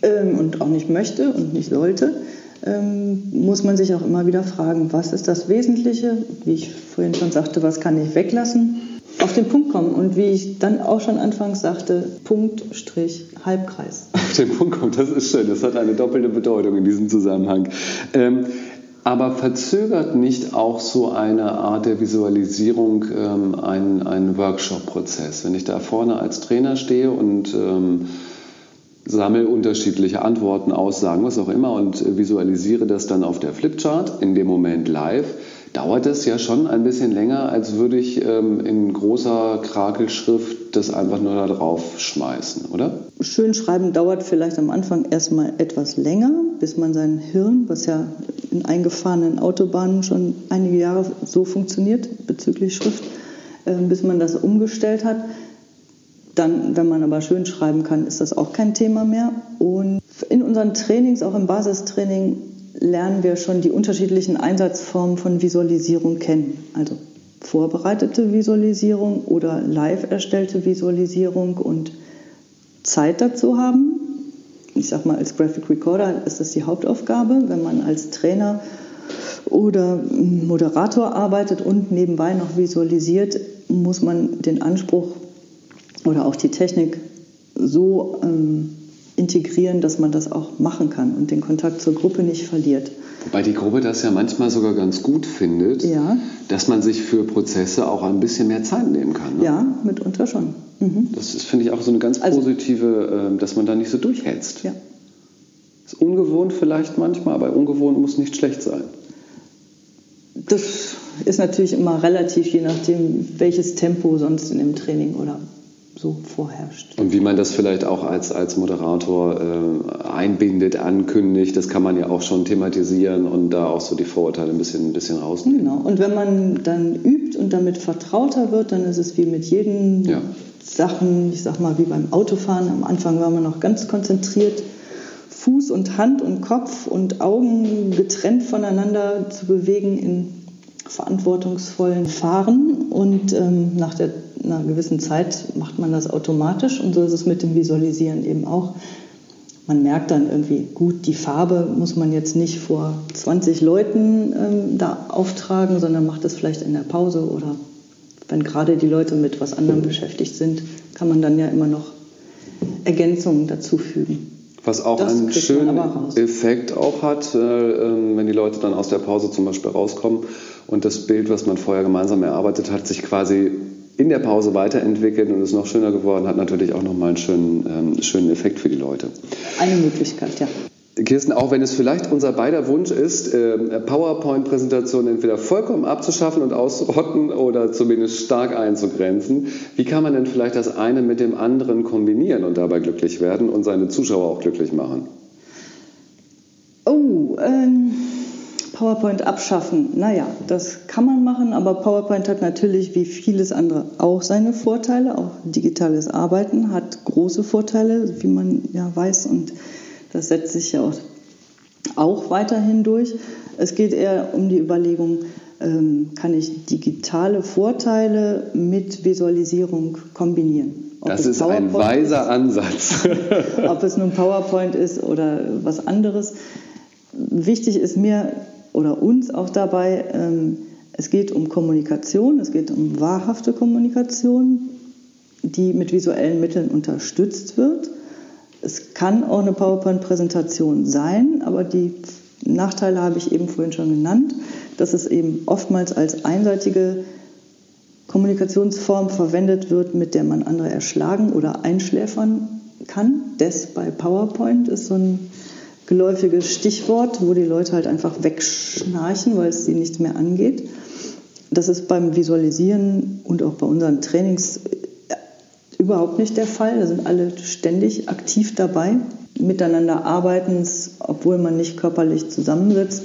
ähm, und auch nicht möchte und nicht sollte, ähm, muss man sich auch immer wieder fragen, was ist das Wesentliche? Wie ich vorhin schon sagte, was kann ich weglassen? Auf den Punkt kommen und wie ich dann auch schon anfangs sagte, Punkt, Strich, Halbkreis. Auf den Punkt kommen, das ist schön, das hat eine doppelte Bedeutung in diesem Zusammenhang. Ähm, aber verzögert nicht auch so eine Art der Visualisierung ähm, einen, einen Workshop-Prozess? Wenn ich da vorne als Trainer stehe und ähm, sammle unterschiedliche Antworten, Aussagen, was auch immer und visualisiere das dann auf der Flipchart in dem Moment live, dauert es ja schon ein bisschen länger, als würde ich ähm, in großer Krakelschrift das einfach nur da drauf schmeißen, oder? Schön schreiben dauert vielleicht am Anfang erstmal etwas länger, bis man sein Hirn, was ja in eingefahrenen Autobahnen schon einige Jahre so funktioniert bezüglich Schrift, äh, bis man das umgestellt hat. Dann, wenn man aber schön schreiben kann, ist das auch kein Thema mehr. Und in unseren Trainings, auch im Basistraining, lernen wir schon die unterschiedlichen Einsatzformen von Visualisierung kennen. Also vorbereitete Visualisierung oder live erstellte Visualisierung und Zeit dazu haben. Ich sage mal, als Graphic Recorder ist das die Hauptaufgabe. Wenn man als Trainer oder Moderator arbeitet und nebenbei noch visualisiert, muss man den Anspruch oder auch die Technik so ähm, integrieren, dass man das auch machen kann und den Kontakt zur Gruppe nicht verliert. Wobei die Gruppe das ja manchmal sogar ganz gut findet, ja. dass man sich für Prozesse auch ein bisschen mehr Zeit nehmen kann. Ne? Ja, mitunter schon. Mhm. Das ist, finde ich, auch so eine ganz also positive, also, dass man da nicht so durchhetzt. Ja. Ist ungewohnt vielleicht manchmal, aber ungewohnt muss nicht schlecht sein. Das ist natürlich immer relativ, je nachdem, welches Tempo sonst in dem Training oder so vorherrscht. Und wie man das vielleicht auch als, als Moderator äh, einbindet, ankündigt, das kann man ja auch schon thematisieren und da auch so die Vorurteile ein bisschen, ein bisschen rausnehmen. Genau. Und wenn man dann übt und damit vertrauter wird, dann ist es wie mit jedem ja. Sachen, ich sag mal wie beim Autofahren. Am Anfang war man noch ganz konzentriert, Fuß und Hand und Kopf und Augen getrennt voneinander zu bewegen in verantwortungsvollen Fahren. Und ähm, nach der, einer gewissen Zeit macht man das automatisch. Und so ist es mit dem Visualisieren eben auch. Man merkt dann irgendwie, gut, die Farbe muss man jetzt nicht vor 20 Leuten ähm, da auftragen, sondern macht es vielleicht in der Pause oder wenn gerade die Leute mit was anderem beschäftigt sind, kann man dann ja immer noch Ergänzungen dazu fügen. Was auch das einen schönen Effekt auch hat, äh, ähm, wenn die Leute dann aus der Pause zum Beispiel rauskommen und das Bild, was man vorher gemeinsam erarbeitet hat, sich quasi in der Pause weiterentwickelt und ist noch schöner geworden, hat natürlich auch nochmal einen schönen, ähm, schönen Effekt für die Leute. Eine Möglichkeit, ja. Kirsten, auch wenn es vielleicht unser beider Wunsch ist, äh, PowerPoint-Präsentationen entweder vollkommen abzuschaffen und auszurotten oder zumindest stark einzugrenzen, wie kann man denn vielleicht das eine mit dem anderen kombinieren und dabei glücklich werden und seine Zuschauer auch glücklich machen? Oh, ähm, PowerPoint abschaffen. Naja, das kann man machen, aber PowerPoint hat natürlich wie vieles andere auch seine Vorteile. Auch digitales Arbeiten hat große Vorteile, wie man ja weiß und das setzt sich ja auch, auch weiterhin durch. Es geht eher um die Überlegung, ähm, kann ich digitale Vorteile mit Visualisierung kombinieren? Ob das ist ein weiser ist, Ansatz. ob es nun PowerPoint ist oder was anderes. Wichtig ist mir oder uns auch dabei, ähm, es geht um Kommunikation, es geht um wahrhafte Kommunikation, die mit visuellen Mitteln unterstützt wird. Es kann auch eine PowerPoint-Präsentation sein, aber die Nachteile habe ich eben vorhin schon genannt, dass es eben oftmals als einseitige Kommunikationsform verwendet wird, mit der man andere erschlagen oder einschläfern kann. Das bei PowerPoint ist so ein geläufiges Stichwort, wo die Leute halt einfach wegschnarchen, weil es sie nichts mehr angeht. Das ist beim Visualisieren und auch bei unseren Trainings überhaupt nicht der Fall. Da sind alle ständig aktiv dabei, miteinander arbeiten, obwohl man nicht körperlich zusammensitzt,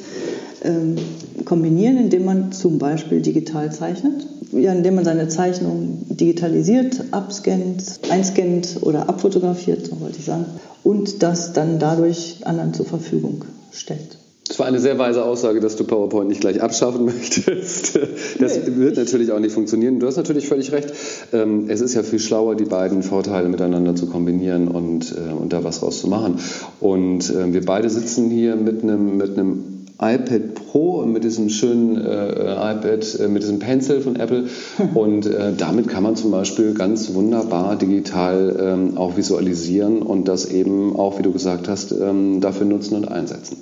ähm, kombinieren, indem man zum Beispiel digital zeichnet, ja, indem man seine Zeichnung digitalisiert, abscannt, einscannt oder abfotografiert, so wollte ich sagen, und das dann dadurch anderen zur Verfügung stellt. Das war eine sehr weise Aussage, dass du PowerPoint nicht gleich abschaffen möchtest. Das nee, wird natürlich auch nicht funktionieren. Du hast natürlich völlig recht. Ähm, es ist ja viel schlauer, die beiden Vorteile miteinander zu kombinieren und, äh, und da was rauszumachen. Und äh, wir beide sitzen hier mit einem, mit einem iPad Pro und mit diesem schönen äh, iPad, äh, mit diesem Pencil von Apple. Und äh, damit kann man zum Beispiel ganz wunderbar digital ähm, auch visualisieren und das eben auch, wie du gesagt hast, ähm, dafür nutzen und einsetzen.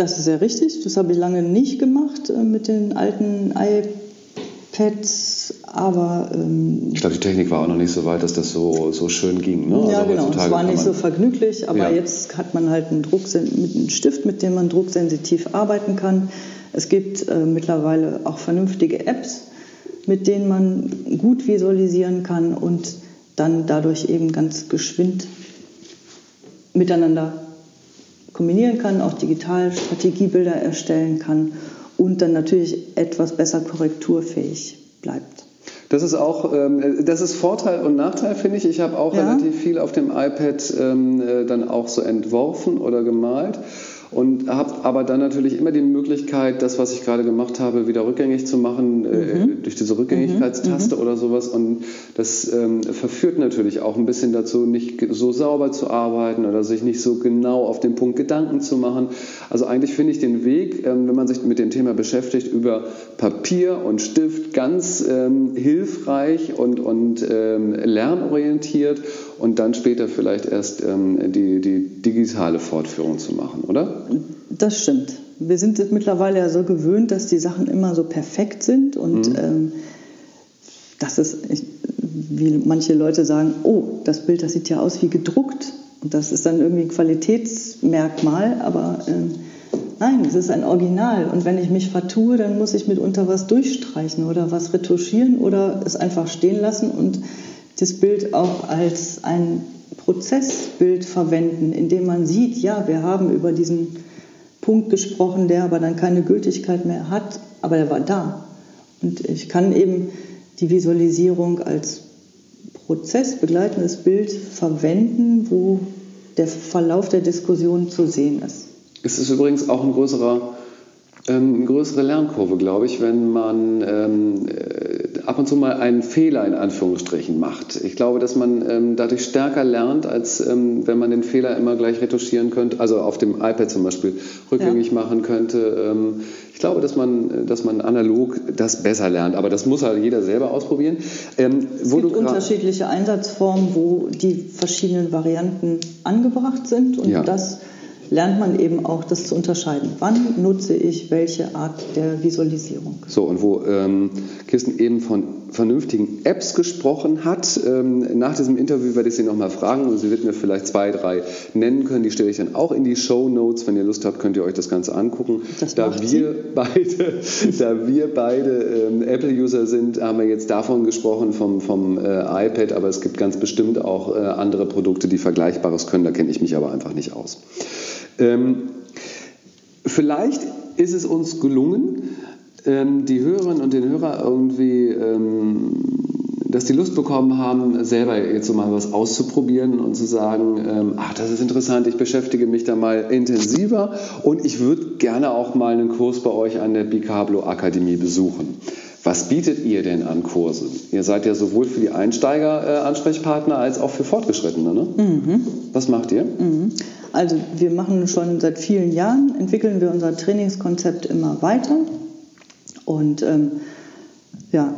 Das ist sehr richtig. Das habe ich lange nicht gemacht äh, mit den alten iPads. Aber ähm, ich glaube, die Technik war auch noch nicht so weit, dass das so, so schön ging. Ne? Ja, also genau. Es war nicht so vergnüglich, aber ja. jetzt hat man halt einen, Druck, mit einem Stift, mit dem man drucksensitiv arbeiten kann. Es gibt äh, mittlerweile auch vernünftige Apps, mit denen man gut visualisieren kann und dann dadurch eben ganz geschwind miteinander kombinieren kann, auch digital Strategiebilder erstellen kann und dann natürlich etwas besser korrekturfähig bleibt. Das ist auch, ähm, das ist Vorteil und Nachteil, finde ich. Ich habe auch ja. relativ viel auf dem iPad ähm, äh, dann auch so entworfen oder gemalt und habe aber dann natürlich immer die Möglichkeit, das, was ich gerade gemacht habe, wieder rückgängig zu machen äh, mhm. durch diese Rückgängigkeitstaste mhm. oder sowas. Und das ähm, verführt natürlich auch ein bisschen dazu, nicht so sauber zu arbeiten oder sich nicht so genau auf den Punkt Gedanken zu machen. Also eigentlich finde ich den Weg, ähm, wenn man sich mit dem Thema beschäftigt, über Papier und Stift ganz ähm, hilfreich und, und ähm, lernorientiert und dann später vielleicht erst ähm, die, die digitale Fortführung zu machen, oder? Das stimmt. Wir sind mittlerweile ja so gewöhnt, dass die Sachen immer so perfekt sind und mhm. ähm, das ist, wie manche Leute sagen, oh, das Bild, das sieht ja aus wie gedruckt und das ist dann irgendwie ein Qualitätsmerkmal, aber ähm, nein, es ist ein Original und wenn ich mich vertue, dann muss ich mitunter was durchstreichen oder was retuschieren oder es einfach stehen lassen und das Bild auch als ein Prozessbild verwenden, indem man sieht, ja, wir haben über diesen Punkt gesprochen, der aber dann keine Gültigkeit mehr hat, aber er war da. Und ich kann eben die Visualisierung als prozessbegleitendes Bild verwenden, wo der Verlauf der Diskussion zu sehen ist. Es ist übrigens auch ein größerer ähm, eine größere Lernkurve, glaube ich, wenn man ähm, äh, ab und zu mal einen Fehler in Anführungsstrichen macht. Ich glaube, dass man ähm, dadurch stärker lernt, als ähm, wenn man den Fehler immer gleich retuschieren könnte, also auf dem iPad zum Beispiel rückgängig ja. machen könnte. Ähm, ich glaube, dass man, dass man analog das besser lernt, aber das muss halt jeder selber ausprobieren. Ähm, es gibt unterschiedliche Einsatzformen, wo die verschiedenen Varianten angebracht sind und ja. das lernt man eben auch, das zu unterscheiden. Wann nutze ich welche Art der Visualisierung? So, und wo ähm, Kirsten eben von vernünftigen Apps gesprochen hat, ähm, nach diesem Interview werde ich sie nochmal fragen und sie wird mir vielleicht zwei, drei nennen können. Die stelle ich dann auch in die Show Notes. Wenn ihr Lust habt, könnt ihr euch das Ganze angucken. Das da, wir beide, da wir beide ähm, Apple-User sind, haben wir jetzt davon gesprochen, vom, vom äh, iPad, aber es gibt ganz bestimmt auch äh, andere Produkte, die Vergleichbares können. Da kenne ich mich aber einfach nicht aus. Ähm, vielleicht ist es uns gelungen, ähm, die Hörerinnen und den Hörer irgendwie, ähm, dass die Lust bekommen haben, selber jetzt so mal was auszuprobieren und zu sagen, ach, das ist interessant, ich beschäftige mich da mal intensiver und ich würde gerne auch mal einen Kurs bei euch an der Bicablo Akademie besuchen. Was bietet ihr denn an Kursen? Ihr seid ja sowohl für die Einsteiger äh, Ansprechpartner als auch für Fortgeschrittene. Ne? Mhm. Was macht ihr? Mhm. Also wir machen schon seit vielen Jahren, entwickeln wir unser Trainingskonzept immer weiter. Und ähm, ja,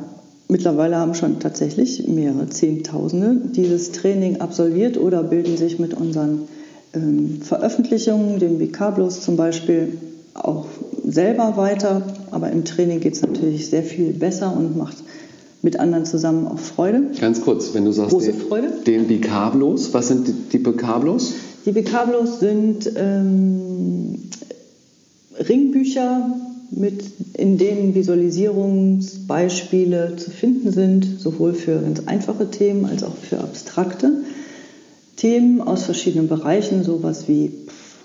mittlerweile haben schon tatsächlich mehrere Zehntausende dieses Training absolviert oder bilden sich mit unseren ähm, Veröffentlichungen, dem Vicablos zum Beispiel, auch selber weiter, aber im Training geht es natürlich sehr viel besser und macht mit anderen zusammen auch Freude. Ganz kurz, wenn du sagst, Große den, Freude. den Bicablos, was sind die, die Bicablos? Die Bicablos sind ähm, Ringbücher, mit, in denen Visualisierungsbeispiele zu finden sind, sowohl für ganz einfache Themen als auch für abstrakte Themen aus verschiedenen Bereichen, sowas wie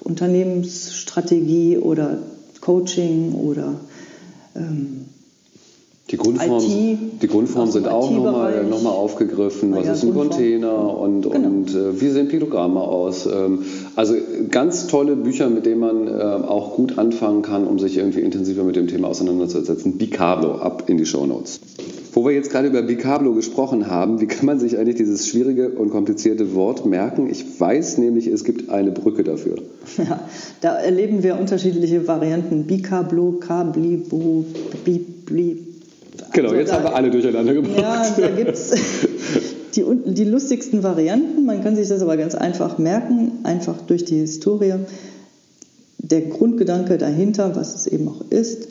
Unternehmensstrategie oder Coaching oder ähm, die Grundformen, die Grundformen sind auch nochmal noch mal aufgegriffen. Was ja, ist ein. Container und, genau. und äh, wie sehen Piktogramme aus? Ähm, also ganz tolle Bücher, mit denen man äh, auch gut anfangen kann, um sich irgendwie intensiver mit dem Thema auseinanderzusetzen. Bicablo, ab in die Show Notes. Wo wir jetzt gerade über Bicablo gesprochen haben, wie kann man sich eigentlich dieses schwierige und komplizierte Wort merken? Ich weiß nämlich, es gibt eine Brücke dafür. Ja, da erleben wir unterschiedliche Varianten. Bicablo, Kablibo, Bibli. Genau, also jetzt da, haben wir alle durcheinander gebracht. Ja, da gibt es die, die lustigsten Varianten. Man kann sich das aber ganz einfach merken, einfach durch die Historie. Der Grundgedanke dahinter, was es eben auch ist,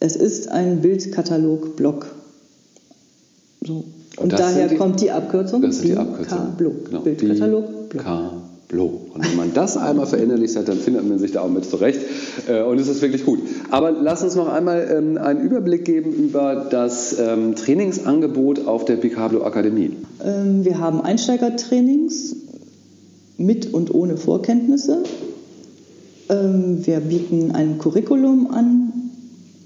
es ist ein Bildkatalog-Block. So. Und, Und daher die, kommt die Abkürzung. Das ist die Abkürzung. Genau. Bildkatalog. Block. Blo. Und wenn man das einmal verinnerlicht hat, dann findet man sich da auch mit zurecht. Äh, und es ist wirklich gut. Aber lass uns noch einmal ähm, einen Überblick geben über das ähm, Trainingsangebot auf der Picablo Akademie. Ähm, wir haben Einsteigertrainings mit und ohne Vorkenntnisse. Wir bieten ein Curriculum an.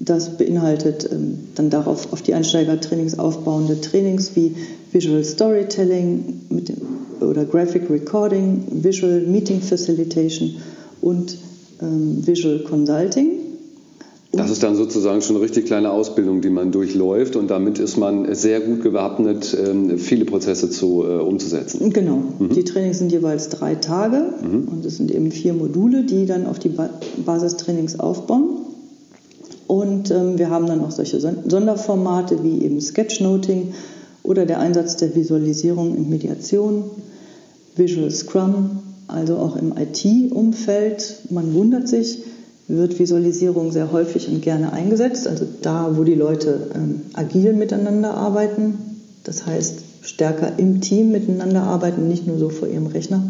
Das beinhaltet dann darauf auf die Einsteigertrainings aufbauende Trainings wie Visual Storytelling mit dem oder Graphic Recording, Visual Meeting Facilitation und ähm, Visual Consulting. Das ist dann sozusagen schon eine richtig kleine Ausbildung, die man durchläuft und damit ist man sehr gut gewappnet, ähm, viele Prozesse zu, äh, umzusetzen. Genau. Mhm. Die Trainings sind jeweils drei Tage mhm. und es sind eben vier Module, die dann auf die Basistrainings aufbauen. Und ähm, wir haben dann noch solche Sonderformate wie eben Sketchnoting oder der Einsatz der Visualisierung in Mediation, Visual Scrum, also auch im IT-Umfeld. Man wundert sich, wird Visualisierung sehr häufig und gerne eingesetzt, also da, wo die Leute ähm, agil miteinander arbeiten, das heißt stärker im Team miteinander arbeiten, nicht nur so vor ihrem Rechner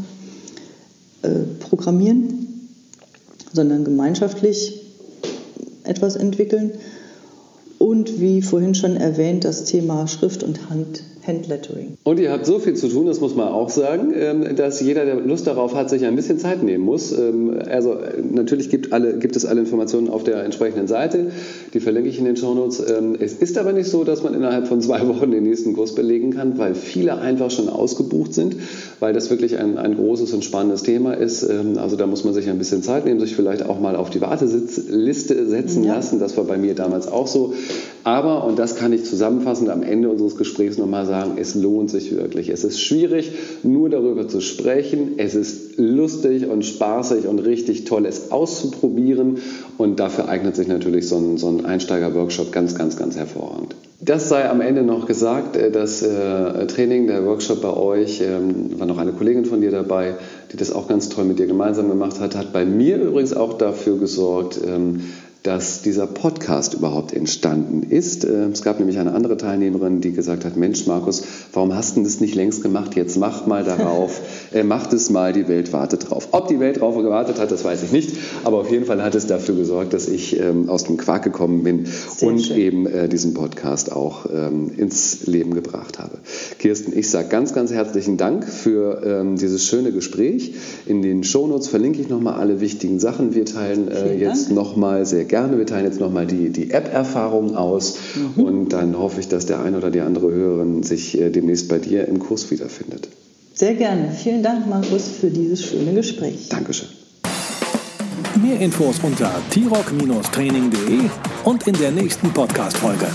äh, programmieren, sondern gemeinschaftlich etwas entwickeln. Und wie vorhin schon erwähnt, das Thema Schrift und Hand Handlettering. Und ihr habt so viel zu tun, das muss man auch sagen, ähm, dass jeder, der Lust darauf hat, sich ein bisschen Zeit nehmen muss. Ähm, also natürlich gibt, alle, gibt es alle Informationen auf der entsprechenden Seite, die verlinke ich in den Shownotes. Ähm, es ist aber nicht so, dass man innerhalb von zwei Wochen den nächsten Kurs belegen kann, weil viele einfach schon ausgebucht sind, weil das wirklich ein, ein großes und spannendes Thema ist. Also da muss man sich ein bisschen Zeit nehmen, sich vielleicht auch mal auf die Warteliste setzen ja. lassen. Das war bei mir damals auch so. Aber, und das kann ich zusammenfassend am Ende unseres Gesprächs nochmal sagen, es lohnt sich wirklich. Es ist schwierig, nur darüber zu sprechen. Es ist lustig und spaßig und richtig toll, es auszuprobieren. Und dafür eignet sich natürlich so ein, so ein Einsteiger-Workshop ganz, ganz, ganz hervorragend. Das sei am Ende noch gesagt, äh, das äh, Training, der Workshop bei euch, ähm, war noch eine Kollegin von dir dabei, die das auch ganz toll mit dir gemeinsam gemacht hat, hat bei mir übrigens auch dafür gesorgt, ähm, dass dieser Podcast überhaupt entstanden ist. Äh, es gab nämlich eine andere Teilnehmerin, die gesagt hat, Mensch Markus, warum hast du das nicht längst gemacht? Jetzt mach mal darauf, äh, mach es mal, die Welt wartet drauf. Ob die Welt drauf gewartet hat, das weiß ich nicht, aber auf jeden Fall hat es dafür gesorgt, dass ich ähm, aus dem Quark gekommen bin Sehr und schön. eben äh, diesen Podcast auch ähm, ins Leben gebracht habe. Kirsten, ich sage ganz, ganz herzlichen Dank für ähm, dieses schöne Gespräch. In den Shownotes verlinke ich nochmal alle wichtigen Sachen. Wir teilen äh, jetzt nochmal sehr gerne. Wir teilen jetzt nochmal die, die App-Erfahrung aus mhm. und dann hoffe ich, dass der eine oder die andere Hörerin sich äh, demnächst bei dir im Kurs wiederfindet. Sehr gerne. Vielen Dank, Markus, für dieses schöne Gespräch. Dankeschön. Mehr Infos unter t-rock-training.de und in der nächsten Podcast-Folge.